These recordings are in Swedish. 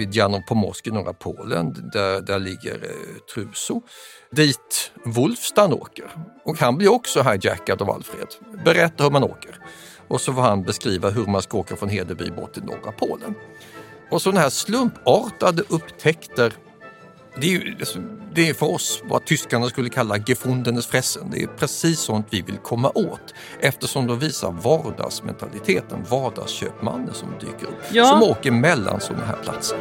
Vid Janopomorsk i norra Polen. Där, där ligger eh, Truso. Dit Wolfstan åker. Och han blir också hijackad av Alfred. Berätta hur man åker. Och så får han beskriva hur man ska åka från Hedeby bort till norra Polen. Och sådana här slumpartade upptäckter det är, ju, det är för oss vad tyskarna skulle kalla gefundenes fressen. Det är precis sånt vi vill komma åt eftersom de visar vardagsmentaliteten, vardagsköpmannen som dyker upp, ja. som åker mellan sådana här platser.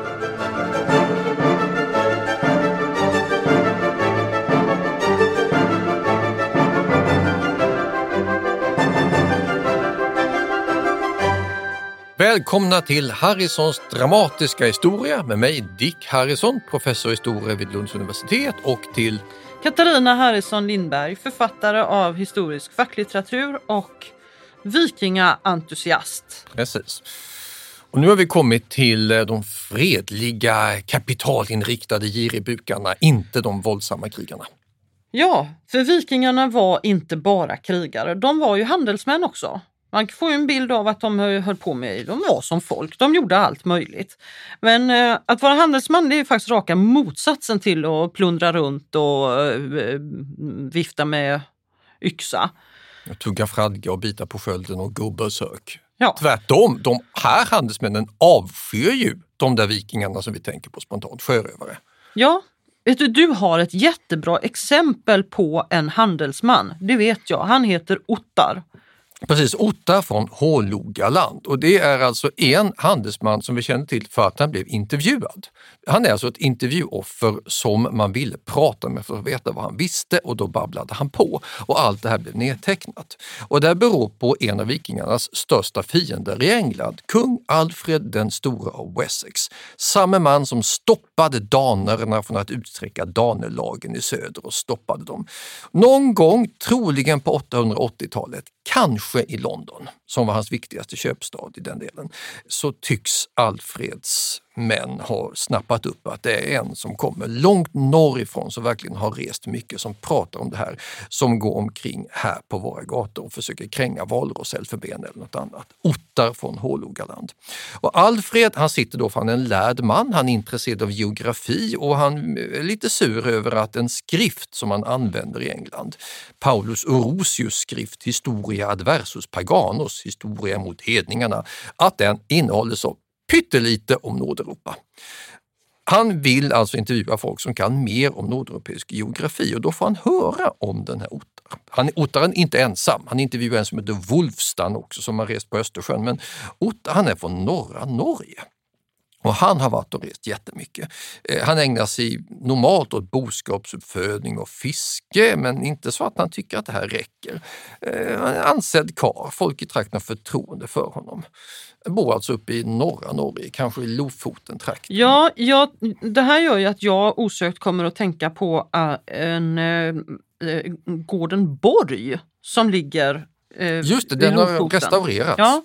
Välkomna till Harrisons dramatiska historia med mig Dick Harrison, professor i historia vid Lunds universitet och till Katarina Harrison Lindberg, författare av historisk facklitteratur och vikingaentusiast. Precis. Och nu har vi kommit till eh, de fredliga, kapitalinriktade giribukarna, inte de våldsamma krigarna. Ja, för vikingarna var inte bara krigare, de var ju handelsmän också. Man får en bild av att de höll på med, de var som folk, de gjorde allt möjligt. Men eh, att vara handelsman det är faktiskt raka motsatsen till att plundra runt och eh, vifta med yxa. Tugga fradga och bita på skölden och gå besök. Ja. Tvärtom, de här handelsmännen avskyr ju de där vikingarna som vi tänker på spontant, sjörövare. Ja, Vet du, du har ett jättebra exempel på en handelsman. Det vet jag. Han heter Ottar. Precis, Otta från Hålogaland och det är alltså en handelsman som vi känner till för att han blev intervjuad. Han är alltså ett intervjuoffer som man ville prata med för att veta vad han visste och då babblade han på och allt det här blev nedtecknat. Och det beror på en av vikingarnas största fiender i England, kung Alfred den store av Wessex. Samme man som stoppade danerna från att utsträcka danelagen i söder och stoppade dem. Någon gång, troligen på 880-talet, kanske i London, som var hans viktigaste köpstad i den delen, så tycks Alfreds män har snappat upp att det är en som kommer långt norrifrån som verkligen har rest mycket som pratar om det här som går omkring här på våra gator och försöker kränga valross, elfenben eller något annat. Ottar från Hålogaland. Och Alfred han sitter då för han är en lärd man, han är intresserad av geografi och han är lite sur över att en skrift som man använder i England, Paulus Orosius skrift Historia adversus paganos, historia mot hedningarna, att den innehåller så pyttelite om Nordeuropa. Han vill alltså intervjua folk som kan mer om nordeuropeisk geografi och då får han höra om den här Ottar. Han, Ottar är inte ensam, han intervjuar en som heter Wolfstan också som har rest på Östersjön men Ottar han är från norra Norge. Och han har varit och rest jättemycket. Eh, han ägnar sig normalt åt boskapsuppfödning och fiske men inte så att han tycker att det här räcker. Eh, han är ansedd karl, folk i trakten har förtroende för honom. Bor alltså uppe i norra Norge, kanske i Lofoten-trakten. Ja, ja, det här gör ju att jag osökt kommer att tänka på uh, en uh, gården Borg som ligger uh, Just det, den har restaurerats. Ja,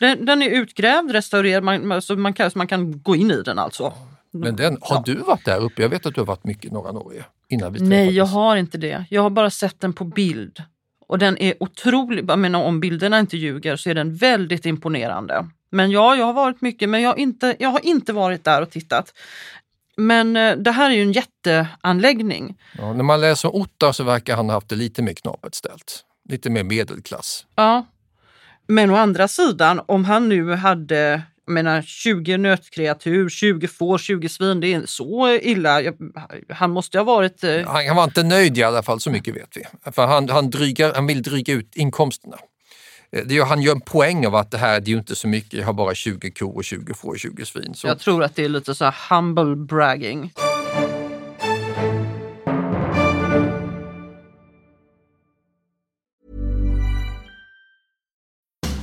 den, den, är utgrävd, restaurerad, man, alltså man, kan, man kan gå in i den alltså. Men den, har du varit där uppe? Jag vet att du har varit mycket i norra Norge. Innan vi Nej, jag har inte det. Jag har bara sett den på bild. Och den är otrolig, jag menar om bilderna inte ljuger så är den väldigt imponerande. Men ja, jag har varit mycket, men jag har inte, jag har inte varit där och tittat. Men eh, det här är ju en jätteanläggning. Ja, när man läser om Ottar så verkar han ha haft det lite mer knapert ställt. Lite mer medelklass. Ja. Men å andra sidan, om han nu hade menar, 20 nötkreatur, 20 får, 20 svin, det är så illa. Han måste ha varit... Eh... Han, han, var inte nöjd i alla fall, så mycket vet vi. För han, han, drygar, han vill dryga ut inkomsterna. Eh, det, han gör en poäng av att det här det är ju inte så mycket, jag har bara 20 kor och 20 får och 20 svin. Så. Jag tror att det är lite så humble bragging.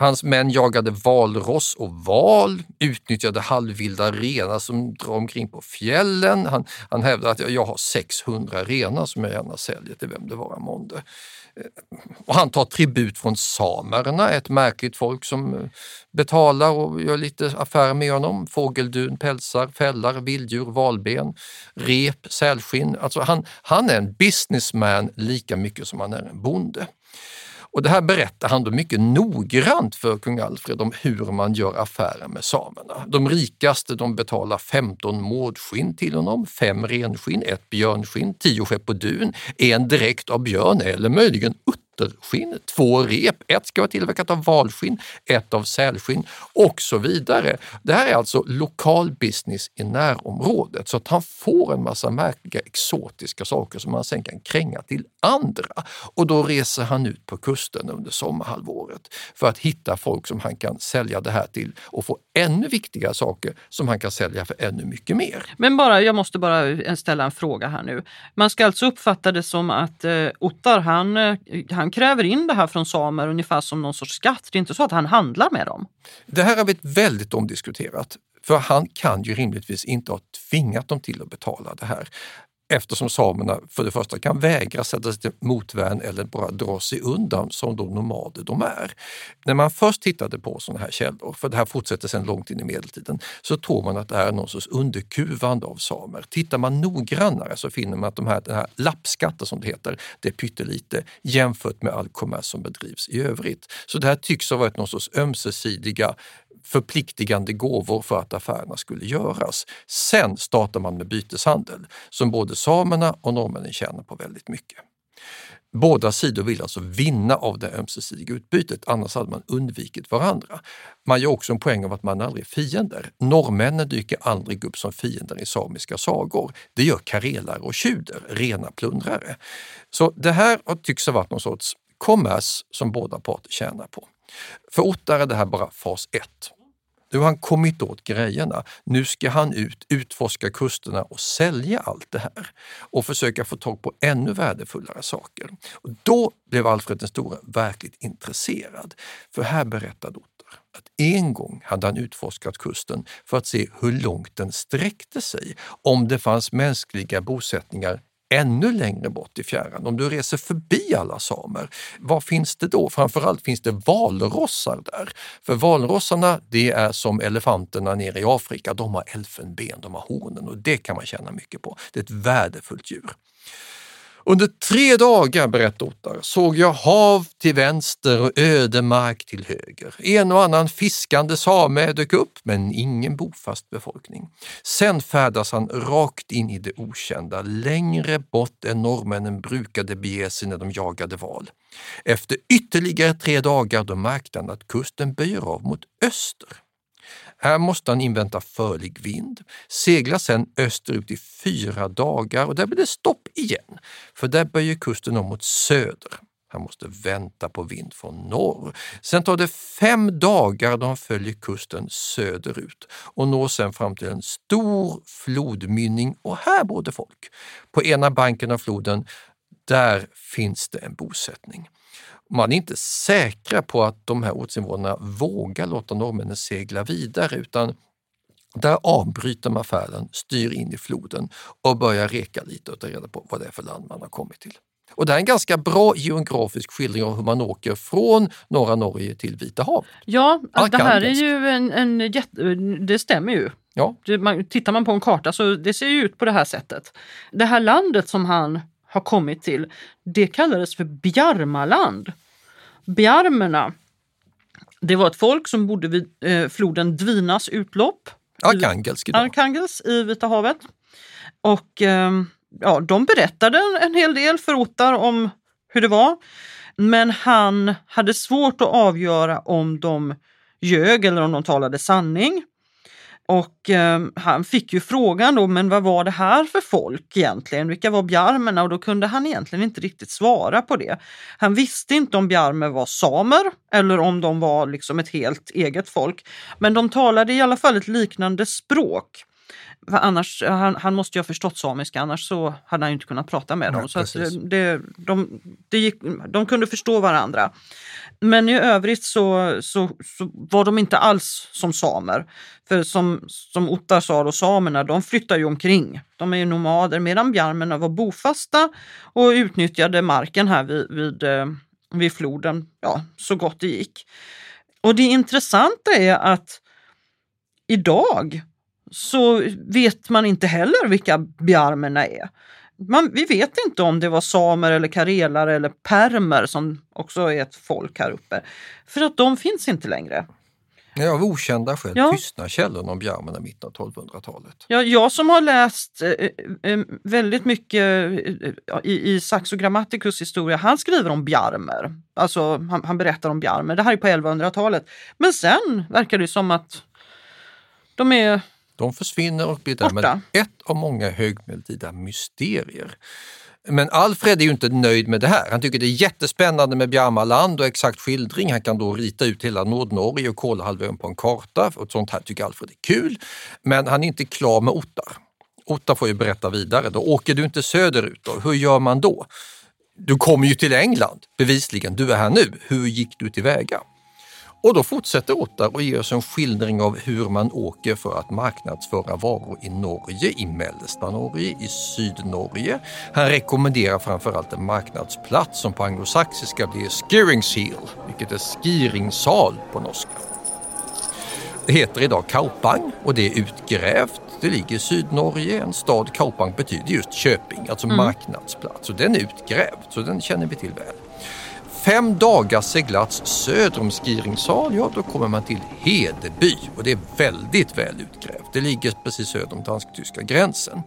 Hans män jagade valross och val, utnyttjade halvvilda renar som drar omkring på fjällen. Han, han hävdade att jag har 600 renar som jag gärna säljer till vem det vara månde. Eh, och han tar tribut från samerna, ett märkligt folk som eh, betalar och gör lite affärer med honom. Fågeldun, pälsar, fällar, vilddjur, valben, rep, sälskinn. Alltså han, han är en businessman lika mycket som han är en bonde. Och det här berättar han då mycket noggrant för kung Alfred om hur man gör affärer med samerna. De rikaste de betalar 15 mårdskinn till honom, fem renskinn, ett björnskinn, tio skepp på dun, en dräkt av björn eller möjligen utterskinn, två rep, ett ska vara tillverkat av valskinn, ett av sälskinn och så vidare. Det här är alltså lokal business i närområdet så att han får en massa märkliga exotiska saker som han sen kan kränga till andra. Och då reser han ut på kusten under sommarhalvåret för att hitta folk som han kan sälja det här till och få ännu viktigare saker som han kan sälja för ännu mycket mer. Men bara, jag måste bara ställa en fråga här nu. Man ska alltså uppfatta det som att eh, Ottar han, eh, han han kräver in det här från samer ungefär som någon sorts skatt. Det är inte så att han handlar med dem. Det här har blivit väldigt omdiskuterat. För han kan ju rimligtvis inte ha tvingat dem till att betala det här eftersom samerna för det första kan vägra sätta sig till motvärn eller bara dra sig undan som de nomader de är. När man först tittade på sådana här källor, för det här fortsätter sedan långt in i medeltiden, så tror man att det är någon sorts underkuvande av samer. Tittar man noggrannare så finner man att de här, den här lappskatten som det heter, det är pyttelite jämfört med all kommers som bedrivs i övrigt. Så det här tycks ha varit någon sorts ömsesidiga förpliktigande gåvor för att affärerna skulle göras. Sen startar man med byteshandel som både samerna och norrmännen tjänar på väldigt mycket. Båda sidor vill alltså vinna av det ömsesidiga utbytet, annars hade man undvikit varandra. Man gör också en poäng av att man aldrig är fiender. Norrmännen dyker aldrig upp som fiender i samiska sagor. Det gör karelare och tjuder, rena plundrare. Så det här tycks ha varit någon sorts kommers som båda parter tjänar på. För Ottar är det här bara fas 1. Nu har han kommit åt grejerna. Nu ska han ut, utforska kusterna och sälja allt det här och försöka få tag på ännu värdefullare saker. Och då blev Alfred den store verkligt intresserad. För här berättar Dotter att en gång hade han utforskat kusten för att se hur långt den sträckte sig, om det fanns mänskliga bosättningar ännu längre bort i fjärran. Om du reser förbi alla samer, vad finns det då? Framförallt finns det valrossar där. För valrossarna, det är som elefanterna nere i Afrika. De har elfenben, de har hornen och det kan man tjäna mycket på. Det är ett värdefullt djur. Under tre dagar, berättar Ottar, såg jag hav till vänster och ödemark till höger. En och annan fiskande same dök upp, men ingen bofast befolkning. Sen färdas han rakt in i det okända, längre bort än norrmännen brukade bege sig när de jagade val. Efter ytterligare tre dagar då märkte han att kusten böjer av mot öster. Här måste han invänta förlig vind, segla sedan österut i fyra dagar och där blir det stopp igen, för där böjer kusten om mot söder. Han måste vänta på vind från norr. Sen tar det fem dagar då han följer kusten söderut och når sen fram till en stor flodmynning och här bor det folk. På ena banken av floden, där finns det en bosättning. Man är inte säkra på att de här ortsinvånarna vågar låta norrmännen segla vidare utan där avbryter man färden, styr in i floden och börjar reka lite och ta reda på vad det är för land man har kommit till. Och det är en ganska bra geografisk skildring av hur man åker från norra Norge till Vita havet. Ja, alltså det här är ju en, en jätte, det stämmer ju. Ja. Det, man, tittar man på en karta så det ser ju ut på det här sättet. Det här landet som han har kommit till, det kallades för Bjarmaland. Bjarmerna, det var ett folk som bodde vid eh, floden Dvinas utlopp. Arkhangelsk idag. Arkhangelsk i Vita havet. Och eh, ja, de berättade en, hel del för Ottar om hur det var. Men han hade svårt att avgöra om de ljög eller om de talade sanning. Och eh, han fick ju frågan då, men vad var det här för folk egentligen? Vilka var bjarmerna? Och då kunde han egentligen inte riktigt svara på det. Han visste inte om bjarmer var samer eller om de var liksom ett helt eget folk. Men de talade i alla fall ett liknande språk. Annars, han, han måste ju ha förstått samiska, annars så hade han inte kunnat prata med dem. Nej, så precis. det, de, det gick, de kunde förstå varandra. Men i övrigt så, så, så var de inte alls som samer. För som, som Ottar sa, då, samerna de flyttar ju omkring. De är ju nomader medan bjarmerna var bofasta och utnyttjade marken här vid, vid, eh, vid floden ja, så gott det gick. Och det intressanta är att idag så vet man inte heller vilka bjarmerna är. Man, vi vet inte om det var samer eller karelare eller permer som också är ett folk här uppe. För att de finns inte längre. Ja, av okända skäl Ja. tystnar källorna om bjarmerna i mitten av 1200-talet. Jag, jag som har läst eh, eh, väldigt mycket eh, ja, i, i Saxo Grammaticus historia, han skriver om bjarmer. Alltså han, han berättar om bjarmer. Det här är på 1100-talet. Men sen verkar det som att de är De försvinner och blir därmed ett av många högmedeltida mysterier. Men Alfred är ju inte nöjd med det här. Han tycker det är jättespännande med Bjarmaland och exakt skildring. Han kan då rita ut hela Nordnorge och Kolahalvön på en karta. Och sånt här tycker Alfred är kul. Men han är inte klar med Ottar. Ottar får ju berätta vidare. Då åker du inte söderut då? Hur gör man då? Du kommer ju till England, bevisligen. Du är här nu. Hur gick du tillväga? Och då fortsätter Ottar och ger oss en skildring av hur man åker för att marknadsföra varor i Norge, i mellersta Norge, i Sydnorge. Han rekommenderar framförallt en marknadsplats som på anglosaxiska blir Skiringshill, vilket är skiringssal på norska. Det heter idag Kaupang och det är utgrävt. Det ligger i Sydnorge. En stad, Kaupang, betyder just köping, alltså marknadsplats. Och den är utgrävd, så den känner vi till väl. Fem dagars seglats söder om Skiringsal, ja då kommer man till Hedeby och det är väldigt väl utgrävt. Det ligger precis söder om dansk-tyska gränsen.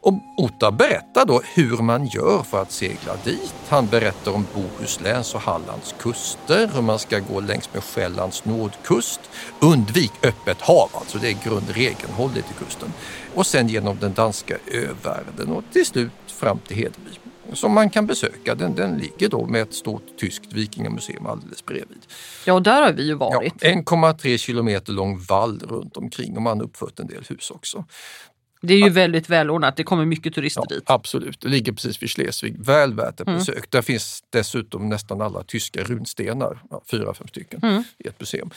Och Ottar berättar då hur man gör för att segla dit. Han berättar om Bohusläns och Hallands kuster, hur man ska gå längs med Själlands nordkust. Undvik öppet hav, alltså det är grundregeln, håll dig till kusten. Och sen genom den danska övärlden och till slut fram till Hedeby som man kan besöka. Den, den ligger då med ett stort tyskt vikingamuseum alldeles bredvid. Ja, och där har vi ju Ja, varit. 1,3 kilometer lång vall runt omkring och man har uppfört en del hus också. Det är ju väldigt välordnat. Det kommer mycket turister Ja, dit. absolut, det ligger precis vid Schleswig. Väl värt ett besök. Där finns dessutom nästan alla tyska runstenar, ja, fyra, fem stycken, i ett museum.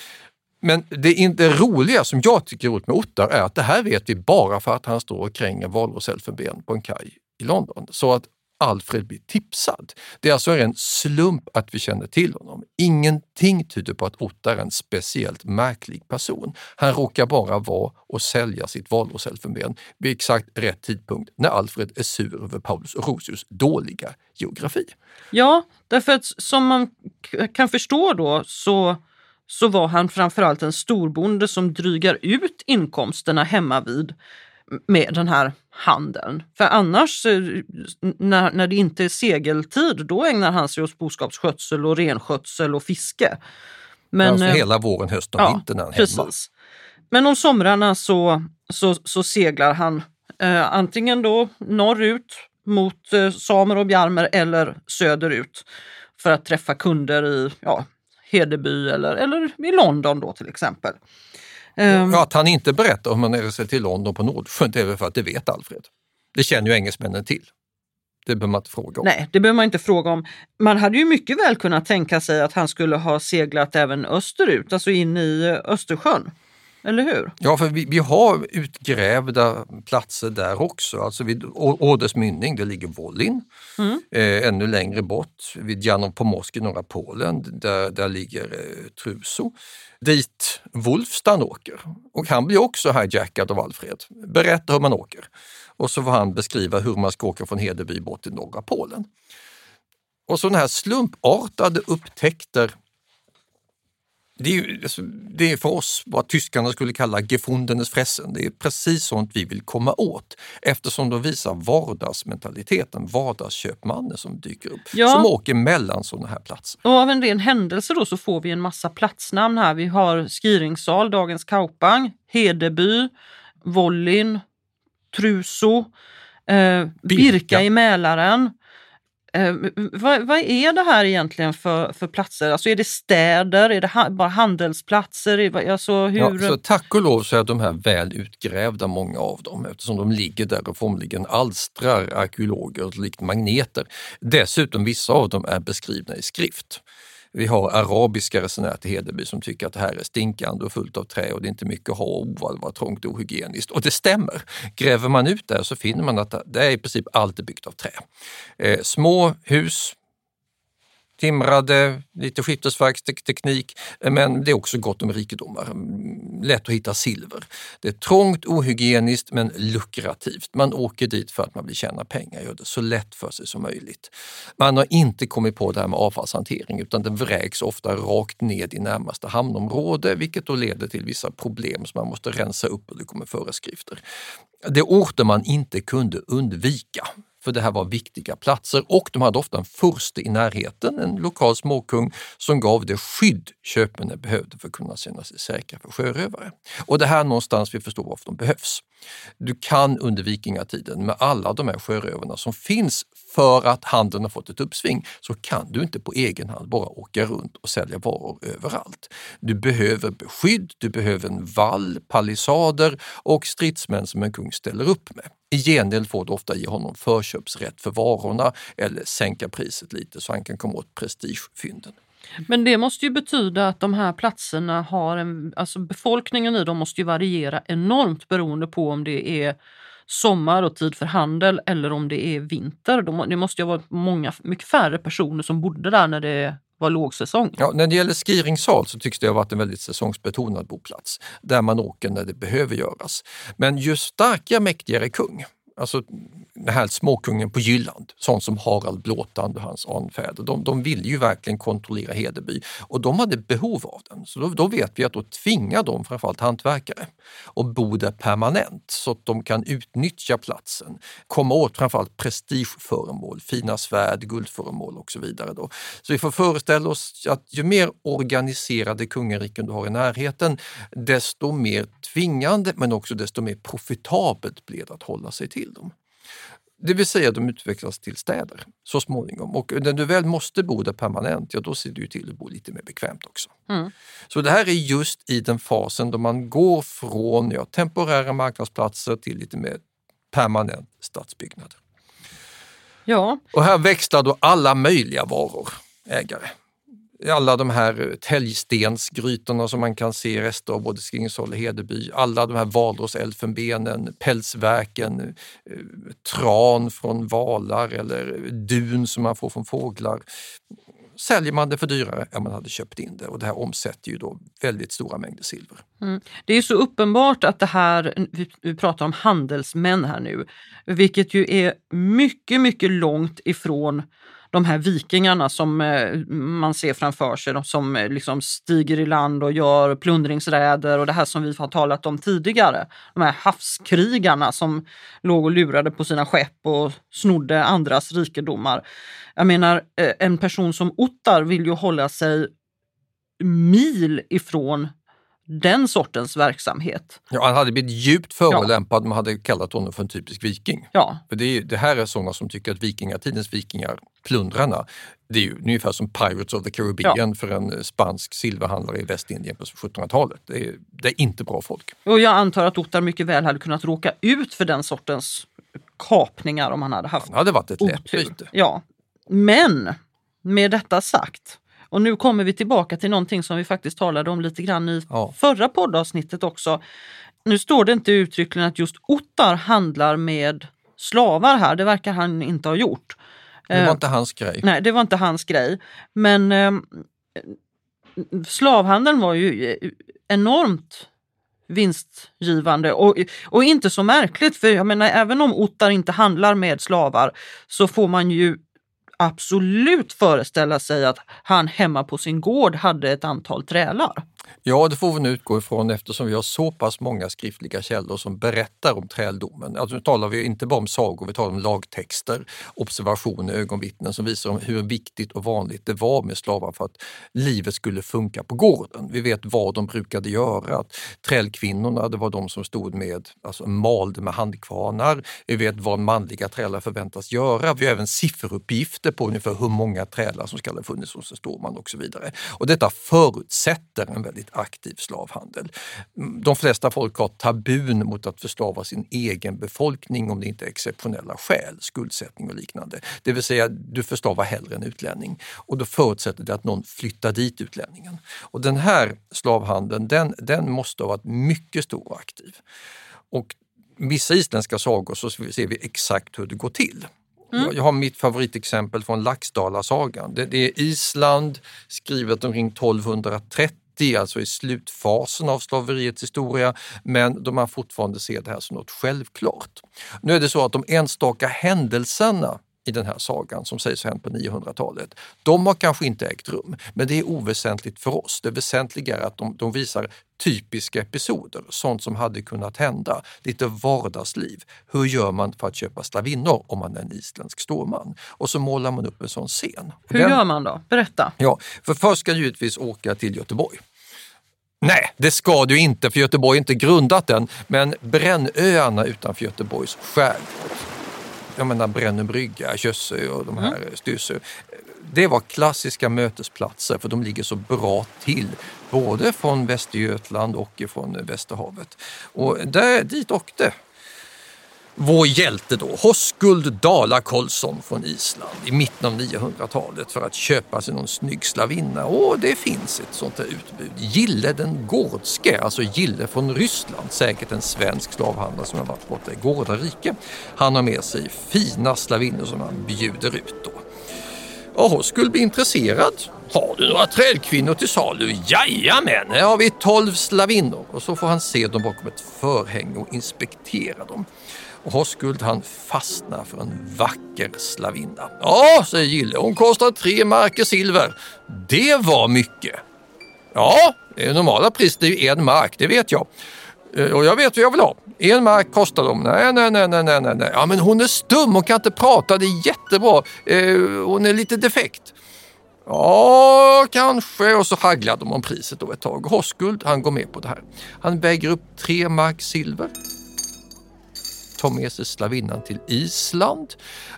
Men det, in- det roliga som jag tycker är roligt med Ottar är att det här vet vi bara för att han står och kränger valroselfenben på en kaj i London. Så att Alfred blir tipsad. Det är alltså en slump att vi känner till honom. Ingenting tyder på att Ottar är en speciellt märklig person. Han råkar bara vara och sälja sitt valroselfenben vid exakt rätt tidpunkt när Alfred är sur över Paulus och Rosius dåliga geografi. Ja, därför att som man kan förstå då så, så var han framförallt en storbonde som drygar ut inkomsterna hemma vid med den här handeln. För annars, eh, när, när det inte är segeltid, då ägnar han sig åt boskapsskötsel och renskötsel och fiske. Men, alltså eh, hela våren, hösten och vintern är han hemma. precis. Men om somrarna så, så, så seglar han eh, antingen då norrut mot eh, Samer och Bjarmer eller söderut för att träffa kunder i ja, Hedeby eller, eller i London då till exempel. Um, ja, att han inte berättar om han reser till London på Nordsjön, det är väl för att det vet Alfred. Det känner ju engelsmännen till. Det behöver man inte fråga om. Nej, det behöver man inte fråga om. Man hade ju mycket väl kunnat tänka sig att han skulle ha seglat även österut, alltså in i Östersjön. Eller hur? Ja, för vi, vi har utgrävda platser där också. Alltså vid Åders mynning, där ligger Wollin. Mm. Eh, ännu längre bort, vid Janov Pomorsk i norra Polen, där, där ligger eh, Truso. Dit Wolfstan åker. Och han blir också hijackad av Alfred. Berättar hur man åker. Och så får han beskriva hur man ska åka från Hedeby bort till norra Polen. Och sådana här slumpartade upptäckter det är, alltså, det är för oss vad tyskarna skulle kalla gefundenes fressen. Det är precis sånt vi vill komma åt eftersom de visar vardagsmentaliteten, vardagsköpmannen som dyker upp, ja. som åker mellan sådana här platser. Och av en ren händelse då så får vi en massa platsnamn här. Vi har Skiringsal, dagens Kaupang, Hedeby, Vollin, Truso, eh, Birka. Birka i Mälaren. Eh, vad, vad, är det här egentligen för, för platser? Alltså är det städer? Är det ha, bara handelsplatser? Alltså hur... ja, så tack och lov så är de här väl utgrävda, många av dem, eftersom de ligger där och formligen alstrar arkeologer likt magneter. Dessutom vissa av dem är beskrivna i skrift. Vi har arabiska resenärer till Hedeby som tycker att det här är stinkande och fullt av trä och det är inte mycket att ha och det var trångt och ohygieniskt. Och det stämmer. Gräver man ut där så finner man att det är i princip allt är byggt av trä. Eh, små hus, timrade, lite skiftesverksteknik, men det är också gott om rikedomar. Mm, lätt att hitta silver. Det är trångt, ohygieniskt men lukrativt. Man åker dit för att man vill tjäna pengar, gör det så lätt för sig som möjligt. Man har inte kommit på det här med avfallshantering utan det vräks ofta rakt ned i närmaste hamnområde vilket då leder till vissa problem som man måste rensa upp och det kommer föreskrifter. Det är orter man inte kunde undvika för det här var viktiga platser och de hade ofta en furste i närheten, en lokal småkung som gav det skydd köpmännen behövde för att kunna känna sig säkra för sjörövare. Och det här någonstans vi förstår varför de behövs. Du kan under vikingatiden med alla de här sjörövarna som finns för att handeln har fått ett uppsving så kan du inte på egen hand bara åka runt och sälja varor överallt. Du behöver beskydd, du behöver en vall, palissader och stridsmän som en kung ställer upp med. I gengäld får du ofta ge honom förköpsrätt för varorna eller sänka priset lite så han kan komma åt prestigefynden. Men det måste ju betyda att de här platserna har en, alltså befolkningen i dem måste ju variera enormt beroende på om det är sommar och tid för handel eller om det är vinter. Det måste ju vara många, mycket färre personer som bodde där när det var lågsäsong. Ja, när det gäller Skiringsal så tycks det ha varit en väldigt säsongsbetonad boplats där man åker när det behöver göras. Men ju starkare, mäktigare kung, alltså den här småkungen på Jylland, sån som Harald Blåtand och hans anfäder, de, de ville ju verkligen kontrollera Hedeby och de hade behov av den. Så då, då vet vi att då tvingar de framförallt hantverkare att bo där permanent så att de kan utnyttja platsen, komma åt framförallt prestigeföremål, fina svärd, guldföremål och så vidare. Då. Så vi får föreställa oss att ju mer organiserade kungariken du har i närheten, desto mer tvingande men också desto mer profitabelt blir det att hålla sig till dem. Det vill säga de utvecklas till städer så småningom och när du väl måste bo där permanent, ja då ser du till att bo lite mer bekvämt också. Mm. Så det här är just i den fasen då man går från ja, temporära marknadsplatser till lite mer permanent stadsbyggnad. Ja. Och här växlar då alla möjliga varor ägare alla de här täljstensgrytorna som man kan se rester av både Skingshåll och Hedeby, alla de här valroselfenbenen, pälsverken, eh, tran från valar eller dun som man får från fåglar. Säljer man det för dyrare än man hade köpt in det och det här omsätter ju då väldigt stora mängder silver. Mm. Det är så uppenbart att det här, vi pratar om handelsmän här nu, vilket ju är mycket, mycket långt ifrån de här vikingarna som eh, man ser framför sig, de som eh, liksom stiger i land och gör plundringsräder och det här som vi har talat om tidigare. De här havskrigarna som låg och lurade på sina skepp och snodde andras rikedomar. Jag menar, eh, en person som Ottar vill ju hålla sig mil ifrån den sortens verksamhet. Ja, han hade blivit djupt förolämpad, man hade kallat honom för en typisk viking. Ja, För det, är, det här är sådana som tycker att vikingatidens vikingar, plundrarna, det är ju ungefär som Pirates of the Caribbean för en spansk silverhandlare i Västindien på 1700-talet. Det är, det är inte bra folk. och jag antar att Ottar mycket väl hade kunnat råka ut för den sortens kapningar om han hade haft Han hade varit ett lätt byte. Ja, men med detta sagt, och nu kommer vi tillbaka till någonting som vi faktiskt talade om lite grann i Ja. förra poddavsnittet också. Nu står det inte uttryckligen att just Ottar handlar med slavar här, det verkar han inte ha gjort. Det var inte hans grej. Nej, det var inte hans grej. Men eh, slavhandeln var ju eh, enormt vinstgivande och, och inte så märkligt för jag menar även om Ottar inte handlar med slavar så får man ju absolut föreställa sig att han hemma på sin gård hade ett antal trälar. Ja, det får vi nu utgå ifrån eftersom vi har så pass många skriftliga källor som berättar om träldomen. Alltså, nu talar vi inte bara om sagor, vi talar om lagtexter, observationer, ögonvittnen som visar om hur viktigt och vanligt det var med slavar för att livet skulle funka på gården. Vi vet vad de brukade göra. Att trällkvinnorna, det var de som stod med, alltså malde med handkvarnar. Vi vet vad manliga trälar förväntas göra. Vi har även sifferuppgifter på ungefär hur många trälar som ska ha funnits hos en storman och så vidare. Och detta förutsätter en väldigt aktiv slavhandel. Mm, de flesta folk har tabun mot att förslava sin egen befolkning om det inte är exceptionella skäl, skuldsättning och liknande. Det vill säga, du förslavar hellre en utlänning och då förutsätter det att någon flyttar dit utlänningen. Och den här slavhandeln, den, den måste ha varit mycket stor och aktiv. Och vissa isländska sagor så ser vi exakt hur det går till. Mm. Jag, jag har mitt favoritexempel från Laxdalasagan. Det, det är Island, skrivet omkring 1230, alltså i slutfasen av slaveriets historia, men de har fortfarande ser det här som något självklart. Nu är det så att de enstaka händelserna i den här sagan som sägs ha hänt på 900-talet, de har kanske inte ägt rum, men det är oväsentligt för oss. Det väsentliga är att de, de visar typiska episoder, sånt som hade kunnat hända, lite vardagsliv. Hur gör man för att köpa slavinnor om man är en isländsk storman? Och så målar man upp en sån scen. Hur den- gör man då? Berätta. Ja, för först ska du givetvis åka till Göteborg. Nej, det ska du inte för Göteborg är inte grundat än, men Brännöarna utanför Göteborgs skärgård, jag menar Brännö brygga, Kössö och de här Styrsö, det var klassiska mötesplatser för de ligger så bra till, både från Västergötland och från Västerhavet. Och där, dit åkte vår hjälte då, Hoskuld Dala Kolsson från Island i mitten av 900-talet för att köpa sig någon snygg slavinna. Och det finns ett sånt där utbud. Gille den Gårdske, alltså Gille från Ryssland, säkert en svensk slavhandlare som har varit borta i Gårdarike. Han har med sig fina slavinnor som han bjuder ut då. Och Hoskuld blir intresserad. Har du några trädkvinnor till salu? Jajamän, här har vi tolv slavinnor. Och så får han se dem bakom ett förhänge och inspektera dem. Och Hoskuld han fastnar för en vacker slavinna. Ja, säger Gille, hon kostar tre marker silver. Det var mycket. Ja, det normala priset är ju en mark, det vet jag. Eh, och jag vet vad jag vill ha. En mark kostar de. Nej, nej, nej, nej, nej, nej. Ja, men hon är stum, hon kan inte prata, det är jättebra. Eh, hon är lite defekt. Ja, kanske. Och så hagglar de om priset då ett tag. Hoskuld, han går med på det här. Han väger upp tre mark silver tar med sig slavinnan till Island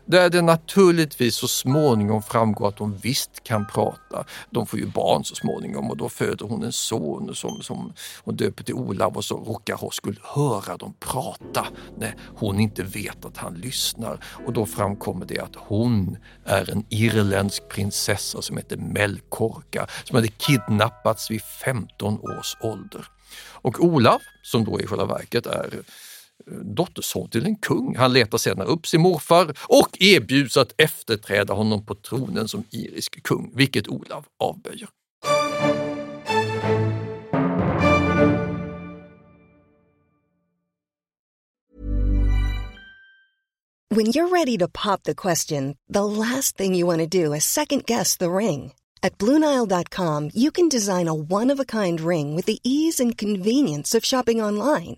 där det naturligtvis så småningom framgår att de visst kan prata. De får ju barn så småningom och då föder hon en son som, som hon döper till Olav och så råkar Hoskuld höra dem prata när hon inte vet att han lyssnar och då framkommer det att hon är en irländsk prinsessa som heter Melkorka som hade kidnappats vid 15 års ålder. Och Olav, som då i själva verket är dotterson till en kung. Han letar senare upp sin morfar och erbjuds att efterträda honom på tronen som irisk kung, vilket Olav avböjer. When you're ready to pop the question, the last thing you want to do is second guess the ring. At Bluenile.com, you can design a one of a kind ring with the ease and convenience of shopping online.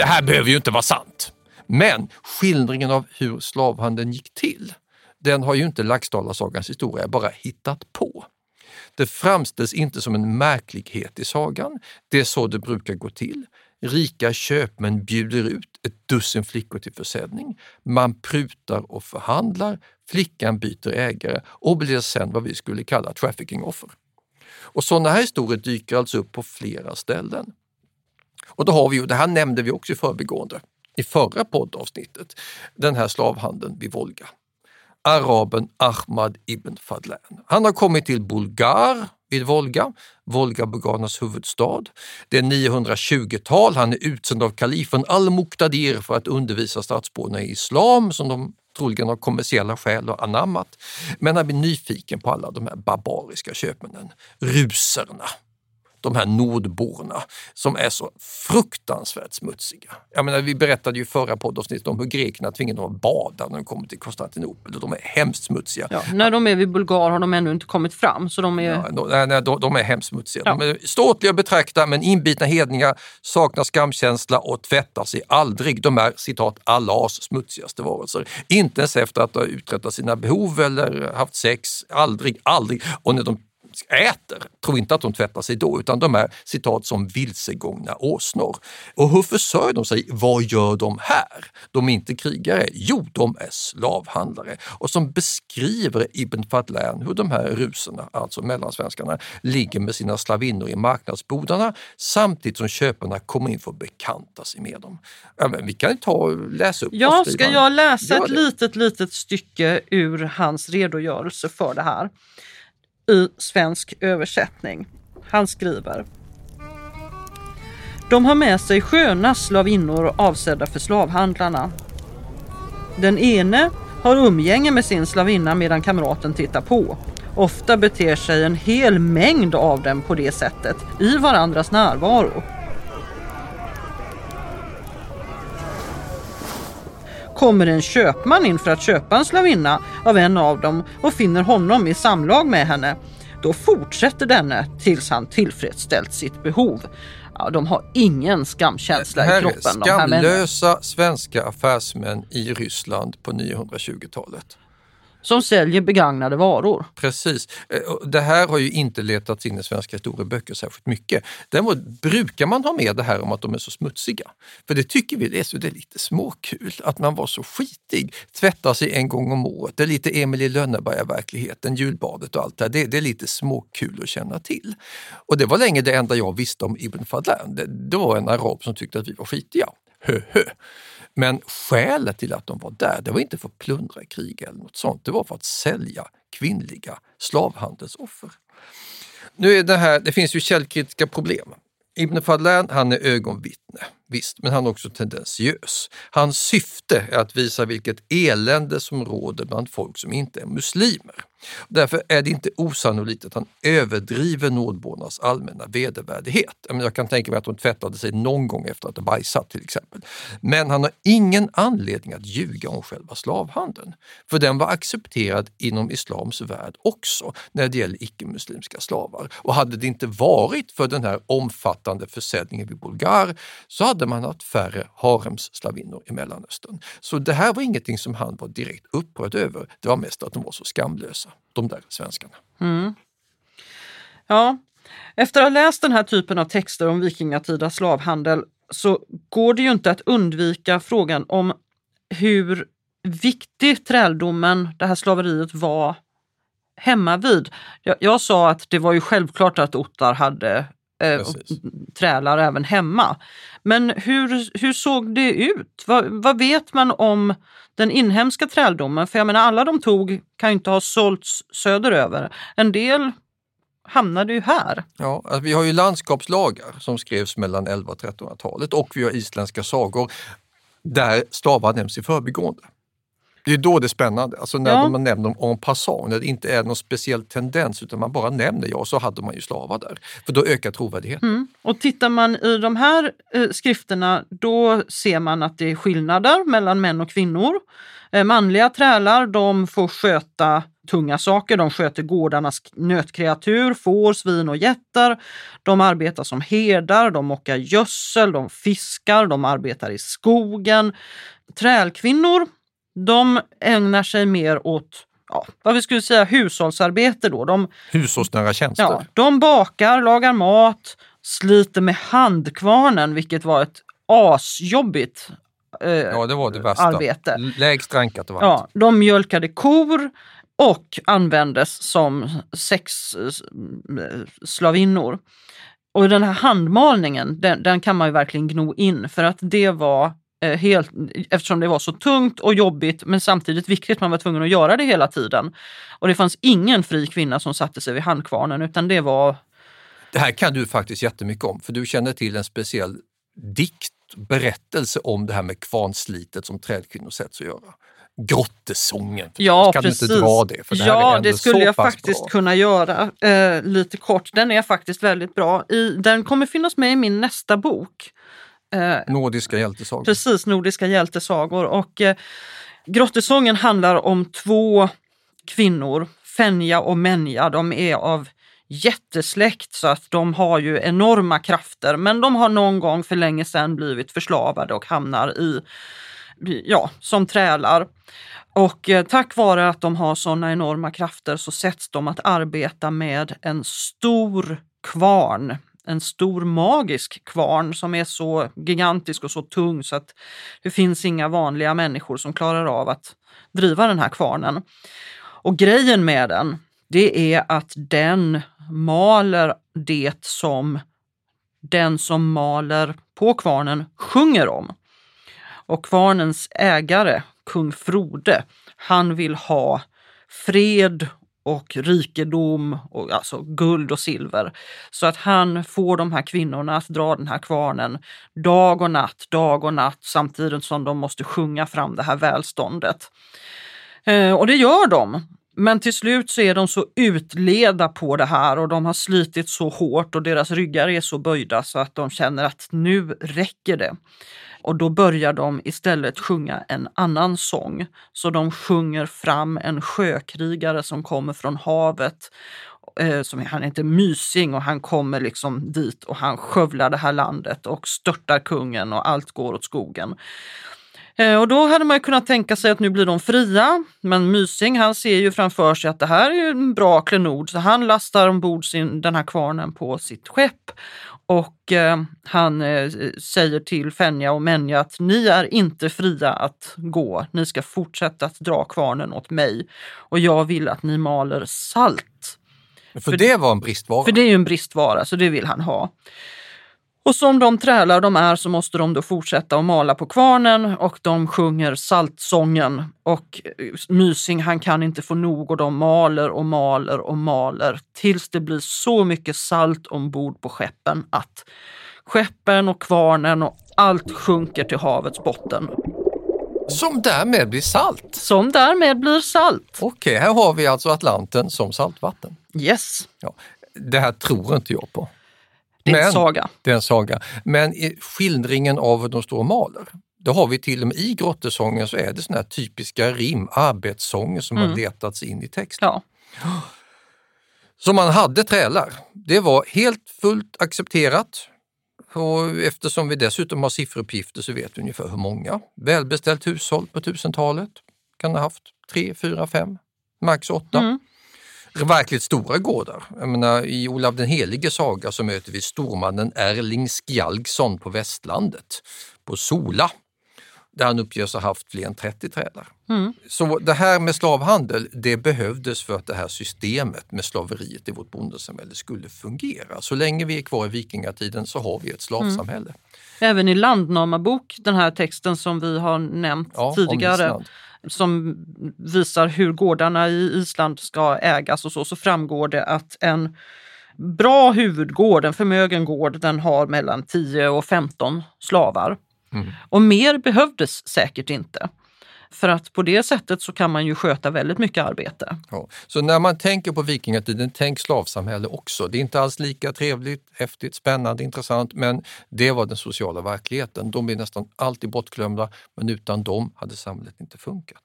Det här behöver ju inte vara sant. Men skildringen av hur slavhandeln gick till, den har ju inte Laxdalasagans historia bara hittat på. Det framställs inte som en märklighet i sagan. Det är så det brukar gå till. Rika köpmän bjuder ut ett dussin flickor till försäljning. Man prutar och förhandlar. Flickan byter ägare och blir sen vad vi skulle kalla trafficking-offer. Och sådana här historier dyker alltså upp på flera ställen. Och då har vi ju, det här nämnde vi också i förbigående i förra poddavsnittet, den här slavhandeln vid Volga. Araben Ahmad ibn Fadlan. Han har kommit till Bulgar vid Volga, Volga-bulgarernas huvudstad. Det är 920-tal, han är utsänd av kalifen al-Muqtadir för att undervisa stadsborna i islam som de troligen av kommersiella skäl har anammat. Men han blir nyfiken på alla de här barbariska köpmännen, ruserna de här nordborna som är så fruktansvärt smutsiga. Jag menar, vi berättade ju förra poddavsnittet om hur grekerna tvingade dem att bada när de kom till Konstantinopel. De är hemskt smutsiga. Ja, när de är vid Bulgar har de ännu inte kommit fram. Så de är, ja, de, nej, de, de är hemskt smutsiga. Ja. De är ståtliga att betrakta men inbitna hedningar, saknar skamkänsla och tvättar sig aldrig. De är citat Allahs smutsigaste varelser. Inte ens efter att ha uträttat sina behov eller haft sex. Aldrig, aldrig. Och när de äter. Tro inte att de tvättar sig då, utan de är citat som vilsegångna åsnor. Och hur försörjer de sig? Vad gör de här? De är inte krigare. Jo, de är slavhandlare. Och som beskriver Ibn Fadlan hur de här ruserna, alltså mellansvenskarna, ligger med sina slavinnor i marknadsbodarna samtidigt som köparna kommer in för att bekanta sig med dem. Ja, vi kan ta och läsa upp. Ja, ska jag läsa ett litet, litet stycke ur hans redogörelse för det här? I svensk översättning. Han skriver De har med sig sköna slavinnor avsedda för slavhandlarna. Den ene har umgänge med sin slavinna medan kamraten tittar på. Ofta beter sig en hel mängd av dem på det sättet i varandras närvaro. Kommer en köpman in för att köpa en slavinna av en av dem och finner honom i samlag med henne, då fortsätter denne tills han tillfredsställt sitt behov. Ja, de har ingen skamkänsla i kroppen. de här skamlösa svenska affärsmän i Ryssland på 920-talet som säljer begagnade varor. Precis. Eh, det här har ju inte letats in i svenska historieböcker särskilt mycket. Däremot brukar man ha med det här om att de är så smutsiga. För det tycker vi är, så det är lite småkul att man var så skitig. Tvättar sig en gång om året. Det är lite Emil i Lönneberga-verkligheten, julbadet och allt det här. Det, det, är lite småkul att känna till. Och det var länge det enda jag visste om Ibn Fadlan. Det, det var en arab som tyckte att vi var skitiga. Hö, hö. Men skälet till att de var där, det var inte för att plundra krig eller något sånt. Det var för att sälja kvinnliga slavhandelsoffer. Nu är det här, det finns ju källkritiska problem. Ibn Fadlan, han är ögonvittne, visst, men han är också tendentiös. Hans syfte är att visa vilket elände som råder bland folk som inte är muslimer. Därför är det inte osannolikt att han överdriver nordbornas allmänna vedervärdighet. Jag kan tänka mig att de tvättade sig någon gång efter att ha bajsat till exempel. Men han har ingen anledning att ljuga om själva slavhandeln. För den var accepterad inom islams värld också när det gäller icke-muslimska slavar. Och hade det inte varit för den här omfattande försäljningen vid Bulgar så hade man haft färre haremsslavinnor i Mellanöstern. Så det här var ingenting som han var direkt upprörd över. Det var mest att de var så skamlösa, de där svenskarna. Mm. Ja, efter att ha läst den här typen av texter om vikingatida slavhandel så går det ju inte att undvika frågan om hur viktig träldomen, det här slaveriet var hemma vid. Jag, jag sa att det var ju självklart att ottar hade eh, trälar även hemma. Men hur, hur såg det ut? Vad, vad vet man om den inhemska träldomen? För jag menar alla de tog kan ju inte ha sålts söderöver. En del hamnade ju här. Ja, alltså vi har ju landskapslagar som skrevs mellan 11 och 1300-talet och vi har isländska sagor där stavar nämns i förbigående. Det är då det är spännande, alltså när ja. man nämner dem en passant, när det inte är någon speciell tendens utan man bara nämner ja, så hade man ju slavar där. För då ökar trovärdigheten. Mm. Och tittar man i de här eh, skrifterna då ser man att det är skillnader mellan män och kvinnor. Eh, manliga trälar de får sköta tunga saker. De sköter gårdarnas nötkreatur, får, svin och getter. De arbetar som herdar, de mockar gödsel, de fiskar, de arbetar i skogen. Trälkvinnor de ägnar sig mer åt ja, vad vi skulle säga hushållsarbete. Då. De, Hushållsnära tjänster. Ja, de bakar, lagar mat, sliter med handkvarnen, vilket var ett asjobbigt eh, ja, det var det värsta. arbete. Lägst rankat och varmt. Ja, de mjölkade kor och användes som sexslavinnor. Och den här handmalningen, den, den, kan man ju verkligen gno in för att det var Eh, helt, eftersom det var så tungt och jobbigt men samtidigt viktigt. Man var tvungen att göra det hela tiden. Och det fanns ingen fri kvinna som satte sig vid handkvarnen utan det var... Det här kan du faktiskt jättemycket om för du känner till en speciell dikt, berättelse om det här med kvarnslitet som trädkvinnor sätts att göra. Grottesången. Ja, kan precis. du inte dra det? För det ja, det skulle jag faktiskt bra. kunna göra eh, lite kort. Den är faktiskt väldigt bra. I, den kommer finnas med i min nästa bok. Eh, nordiska hjältesagor. Precis, nordiska hjältesagor. Och eh, Grottesången handlar om två kvinnor, Fenja och Menja. De är av jättesläkt så att de har ju enorma krafter men de har någon gång för länge sedan blivit förslavade och hamnar i, ja, som trälar. Och eh, tack vare att de har sådana enorma krafter så sätts de att arbeta med en stor kvarn en stor magisk kvarn som är så gigantisk och så tung så att det finns inga vanliga människor som klarar av att driva den här kvarnen. Och grejen med den, det är att den maler det som den som maler på kvarnen sjunger om. Och kvarnens ägare, kung Frode, han vill ha fred och rikedom, och alltså guld och silver. Så att han får de här kvinnorna att dra den här kvarnen dag och natt, dag och natt samtidigt som de måste sjunga fram det här välståndet. Eh, och det gör de. Men till slut så är de så utleda på det här och de har slitit så hårt och deras ryggar är så böjda så att de känner att nu räcker det. Och då börjar de istället sjunga en annan sång. Så de sjunger fram en sjökrigare som kommer från havet. Eh, som, han heter Mysing och han kommer liksom dit och han skövlar det här landet och störtar kungen och allt går åt skogen. Eh, och då hade man kunnat tänka sig att nu blir de fria. Men Mysing han ser ju framför sig att det här är en bra klenod så han lastar ombord sin, den här kvarnen på sitt skepp och eh, han eh, säger till Fenja och Menja att ni är inte fria att gå. Ni ska fortsätta att dra kvarnen åt mig och jag vill att ni maler salt. För, för det var en bristvara? För det är ju en bristvara, så det vill han ha. Och som de trälar de är så måste de då fortsätta att mala på kvarnen och de sjunger saltsången. Och eh, Mysing han kan inte få nog och de maler och maler och maler tills det blir så mycket salt ombord på skeppen att skeppen och kvarnen och allt sjunker till havets botten. Som därmed blir salt? Som därmed blir salt. Okej, här har vi alltså Atlanten som saltvatten. Yes. Ja, det här tror inte jag på. Det är en saga. Det är en saga. Men skildringen av hur de står och maler, då har vi till och med i grottesången så är det såna här typiska rim, arbetssånger som mm. har letats in i texten. Ja. Så man hade trälar. Det var helt fullt accepterat. Och eftersom vi dessutom har sifferuppgifter så vet vi ungefär hur många. Välbeställt hushåll på 1000-talet kan ha haft tre, fyra, fem, max åtta. Mm. Verkligt stora gårdar. Jag menar, I Olav den helige saga så möter vi stormannen Erling Skjalgsson på västlandet, på Sola, där han uppges ha haft fler än 30 trädar. Mm. Så det här med slavhandel, det behövdes för att det här systemet med slaveriet i vårt bondesamhälle skulle fungera. Så länge vi är kvar i vikingatiden så har vi ett slavsamhälle. Även i Landnamabok, den här texten som vi har nämnt Ja, tidigare. Som visar hur gårdarna i Island ska ägas och så, så framgår det att en bra huvudgård, en förmögen gård, den har mellan 10 och 15 slavar. Mm. Och mer behövdes säkert inte. För att på det sättet så kan man ju sköta väldigt mycket arbete. Ja. Så när man tänker på vikingatiden, tänk slavsamhälle också. Det är inte alls lika trevligt, häftigt, spännande, intressant, men det var den sociala verkligheten. De är nästan alltid bortglömda, men utan dem hade samhället inte funkat.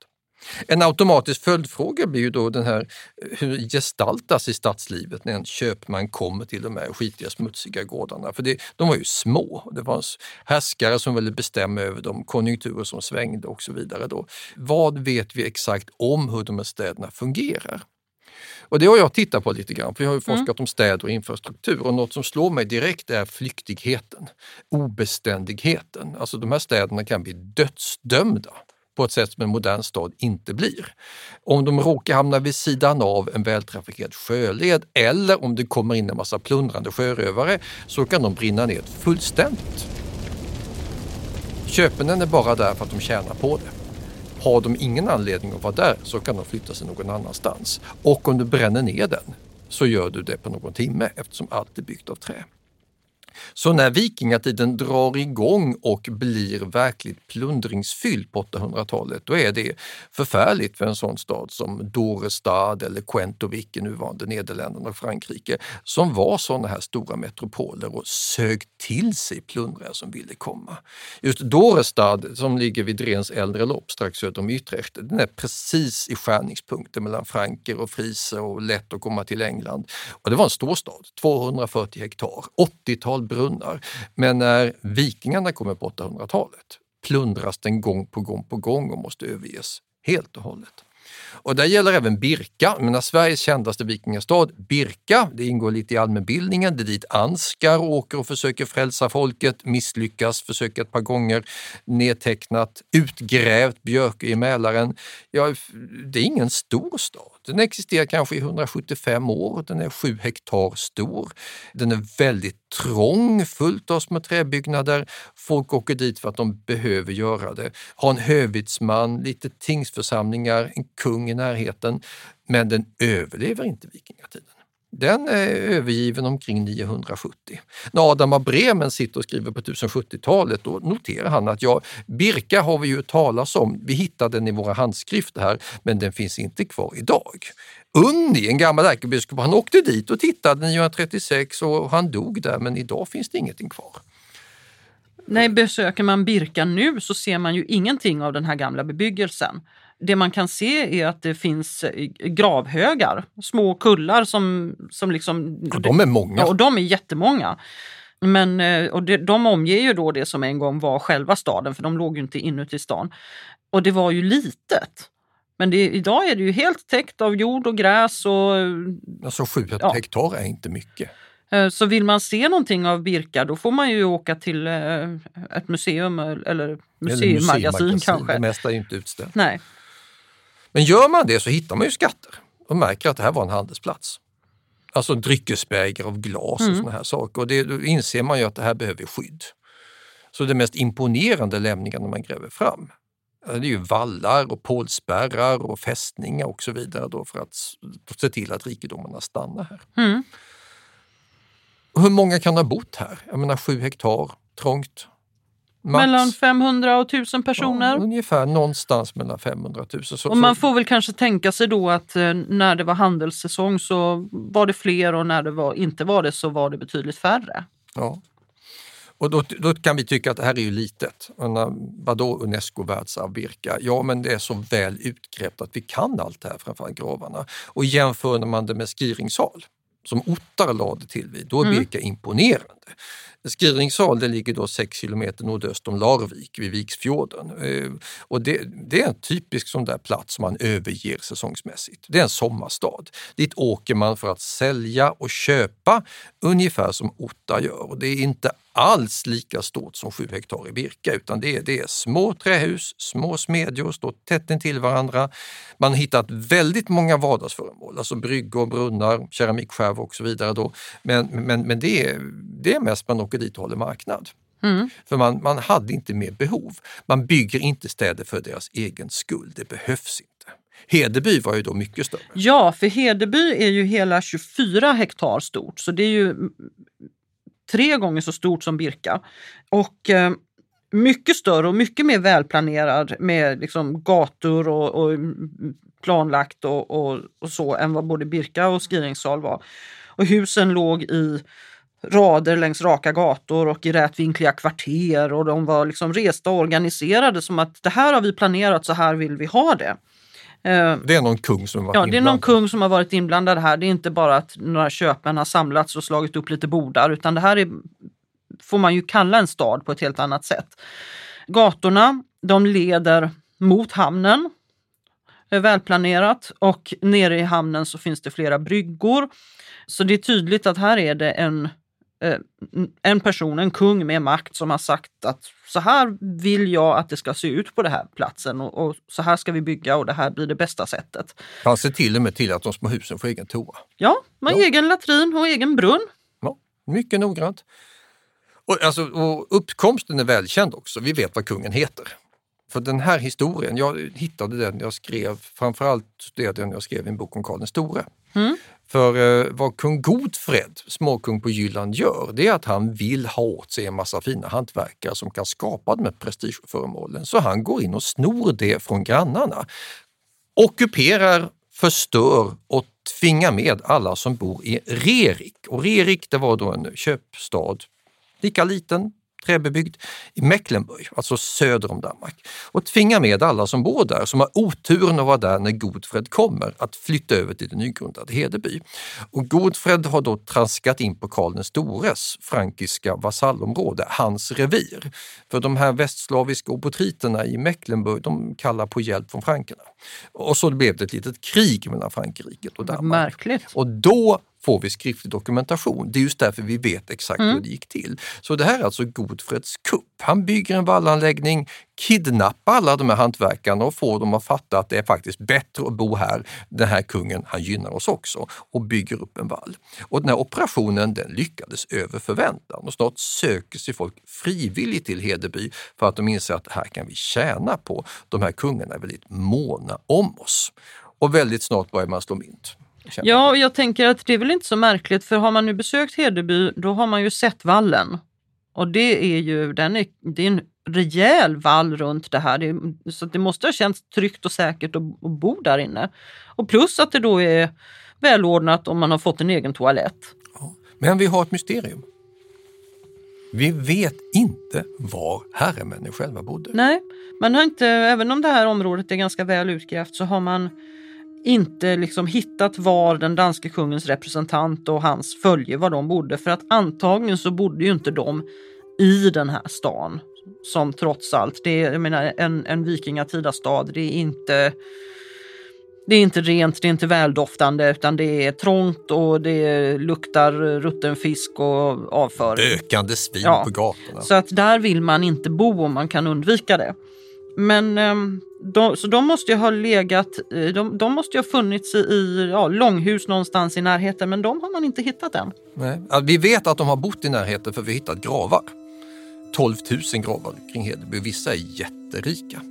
En automatisk följdfråga blir ju då den här, hur gestaltas i stadslivet när en köpman kommer till de här skitiga, smutsiga gårdarna? För det, de var ju små. Det var härskare som ville bestämma över de konjunkturer som svängde och så vidare. Då. Vad vet vi exakt om hur de här städerna fungerar? Och det har jag tittat på lite grann, för jag har ju forskat om städer och infrastruktur och något som slår mig direkt är flyktigheten, obeständigheten. Alltså de här städerna kan bli dödsdömda på ett sätt som en modern stad inte blir. Om de råkar hamna vid sidan av en vältrafikerad sjöled eller om det kommer in en massa plundrande sjörövare så kan de brinna ner fullständigt. Köpenen är bara där för att de tjänar på det. Har de ingen anledning att vara där så kan de flytta sig någon annanstans. Och om du bränner ner den så gör du det på någon timme eftersom allt är byggt av trä. Så när vikingatiden drar igång och blir verkligt plundringsfylld på 800-talet, då är det förfärligt för en sån stad som Dorestad eller Quentovik i nuvarande Nederländerna och Frankrike, som var sådana här stora metropoler och sög till sig plundrare som ville komma. Just Dorestad, som ligger vid Drens äldre lopp strax söder om Utrecht, den är precis i skärningspunkten mellan franker och friser och lätt att komma till England. Och det var en stor stad, 240 hektar, 80-tal brunnar. Men när vikingarna kommer på 800-talet plundras den gång på gång på gång och måste överges helt och hållet. Och det gäller även Birka, men Sveriges kändaste vikingastad, Birka, det ingår lite i allmänbildningen, det är dit Ansgar åker och försöker frälsa folket, misslyckas, försöker ett par gånger, nedtecknat, utgrävt Björkö i Mälaren. Ja, det är ingen stor stad. Den existerar kanske i 175 år, den är sju hektar stor. Den är väldigt trång, fullt av små träbyggnader. Folk åker dit för att de behöver göra det. Har en hövitsman, lite tingsförsamlingar, en kung i närheten. Men den överlever inte vikingatiden. Den är övergiven omkring 970. När Adam av Bremen sitter och skriver på 1070-talet då noterar han att ja, Birka har vi ju talas om, vi hittade den i våra handskrifter här, men den finns inte kvar idag. Unni, en gammal ärkebiskop, han åkte dit och tittade 936 och han dog där, men idag finns det ingenting kvar. Nej, besöker man Birka nu så ser man ju ingenting av den här gamla bebyggelsen. Det man kan se är att det finns eh, gravhögar, små kullar som, som liksom... Och de är många. Ja, och de är jättemånga. Men, eh, och det, de omger ju då det som en gång var själva staden, för de låg ju inte inuti stan. Och det var ju litet. Men det, idag är det ju helt täckt av jord och gräs. Och, Alltså sju Ja. hektar är inte mycket. eh, så vill man se någonting av Birka då får man ju åka till ett museum eller Eller museimagasin kanske. Det mesta är ju inte utställt. Nej. Men gör man det så hittar man ju skatter och märker att det här var en handelsplats. Alltså dryckesbägare av glas och Mm. såna här saker. Och det, då inser man ju att det här behöver skydd. Så det mest imponerande lämningarna man gräver fram det är ju vallar och pålspärrar och fästningar och så vidare då för att se till att rikedomarna stannar här. Mm. Och hur många kan ha bott här? Jag menar sju hektar, trångt. Max. Mellan 500 och 1000 personer. Ja, ungefär någonstans mellan 500 000. Så, Och man får väl kanske tänka sig då att eh, när det var handelssäsong så var det fler och när det var, inte var det så var det betydligt färre. Ja. Och då, då kan vi tycka att det här är ju litet. Vadå Unesco världsarv Birka? Ja, men det är så väl utgrävt att vi kan allt det här, framförallt gravarna. Och jämför man det med Skiringshal, som Ottar lade till vid, då är Mm. Birka imponerande. Skiringsal det ligger då 6 kilometer nordöst om Larvik vid Viksfjorden. Eh, och det, det, är en typisk sån där plats som man överger säsongsmässigt. Det är en sommarstad. Dit åker man för att sälja och köpa ungefär som Otta gör. Och det är inte alls lika stort som 7 hektar i Birka utan det är, det är små trähus, små smedjor, står tätt intill varandra. Man har hittat väldigt många vardagsföremål, alltså bryggor, brunnar, keramikskärvor och så vidare. Då. Men, men, men det, är, det är mest man åker dit och håller marknad. Mm. För man, man hade inte mer behov. Man bygger inte städer för deras egen skull, det behövs inte. Hedeby var ju då mycket större. Ja, för Hedeby är ju hela 24 hektar stort, så det är ju tre gånger så stort som Birka. Och eh, mycket större och mycket mer välplanerad med liksom gator och, och planlagt och, och, och, så än vad både Birka och Skiringssal var. Och husen låg i rader längs raka gator och i rätvinkliga kvarter och de var liksom resta och organiserade som att det här har vi planerat, så här vill vi ha det. Eh, det är någon kung som har varit Ja, inblandad. det är någon kung som har varit inblandad här. Det är inte bara att några köpmän har samlats och slagit upp lite bordar utan det här är, får man ju kalla en stad på ett helt annat sätt. Gatorna, de leder mot hamnen. Välplanerat och nere i hamnen så finns det flera bryggor. Så det är tydligt att här är det en Eh, en person, en kung med makt som har sagt att så här vill jag att det ska se ut på den här platsen och, och, så här ska vi bygga och det här blir det bästa sättet. Han ser till och med till att de små husen får egen toa. Ja, man har ja. egen latrin och egen brunn. Ja, mycket noggrant. Och, alltså, och uppkomsten är välkänd också. Vi vet vad kungen heter. För den här historien, jag hittade den jag skrev, framförallt den jag skrev i en bok om Karl den store. Mm. För eh, vad kung Godfred, småkung på Jylland, gör det är att han vill ha åt sig en massa fina hantverkare som kan skapa de här prestigeföremålen. Så han går in och snor det från grannarna. Ockuperar, förstör och tvingar med alla som bor i Rerik. Och Rerik det var då en köpstad, lika liten träbebyggd i Mecklenburg, alltså söder om Danmark och tvingar med alla som bor där, som har oturen att vara där när Godfred kommer, att flytta över till det nygrundade Hedeby. Och Godfred har då traskat in på Karl den stores frankiska vasallområde, hans revir. För de här västslaviska obotriterna i Mecklenburg, de kallar på hjälp från frankerna. Och så blev det ett litet krig mellan Frankrike och Danmark. Märkligt. Och då får vi skriftlig dokumentation. Det är just därför vi vet exakt mm. hur det gick till. Så det här är alltså Godfreds kupp. Han bygger en vallanläggning, kidnappar alla de här hantverkarna och får dem att fatta att det är faktiskt bättre att bo här. Den här kungen, han gynnar oss också och bygger upp en vall. Och den här operationen den lyckades över förväntan och snart söker sig folk frivilligt till Hedeby för att de inser att här kan vi tjäna på. De här kungarna är väldigt måna om oss. Och väldigt snart börjar man slå mynt. Ja, och jag tänker att det är väl inte så märkligt för har man nu besökt Hedeby då har man ju sett vallen. Och det är ju den är, det är en rejäl vall runt det här. Det, så det måste ha känts tryggt och säkert att, att bo där inne. Och plus att det då är välordnat om man har fått en egen toalett. Men vi har ett mysterium. Vi vet inte var herremännen själva bodde. Nej, man har inte, även om det här området är ganska väl utgrävt så har man inte liksom hittat var den danske kungens representant och hans följe var de bodde. För att antagligen så bodde ju inte de i den här stan. Som trots allt, det är jag menar, en, en vikingatida stad, det är inte det är inte rent, det är inte väldoftande utan det är trångt och det luktar rutten fisk och avföring. Ökande svin ja. på gatorna. Så att där vill man inte bo om man kan undvika det. Men ehm, de, så de måste ju ha legat, eh, de, de måste ju ha funnits i ja, långhus någonstans i närheten men de har man inte hittat än. Nej. Vi vet att de har bott i närheten för vi har hittat gravar. 12 000 gravar kring Hedeby, vissa är jätterika.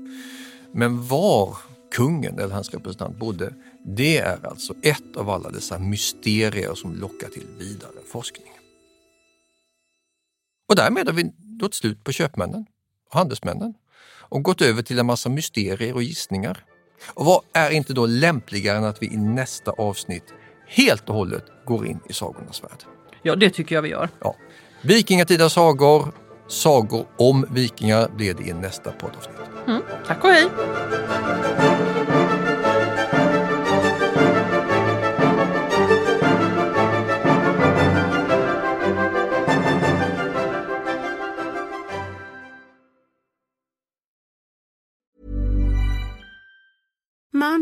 Men var kungen eller hans representant bodde, det är alltså ett av alla dessa mysterier som lockar till vidare forskning. Och därmed har vi nått slut på köpmännen och handelsmännen och gått över till en massa mysterier och gissningar. Och vad är inte då lämpligare än att vi i nästa avsnitt helt och hållet går in i sagornas värld? Ja, det tycker jag vi gör. Ja. Vikingatida sagor, sagor om vikingar blir det i nästa poddavsnitt. Mm. Tack och hej!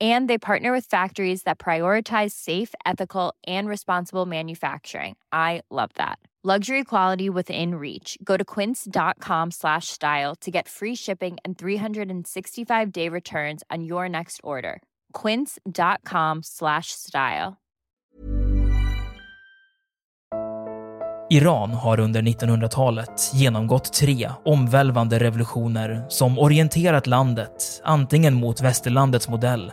And they partner with factories that prioritize safe, ethical, and responsible manufacturing. I love that. Luxury quality within reach. Go to quince.com slash style to get free shipping and 365 day returns on your next order. Quince.com slash style. Iran har under 1900-talet genomgått tre omvälvande revolutioner som orienterat landet antingen mot västerlandets modell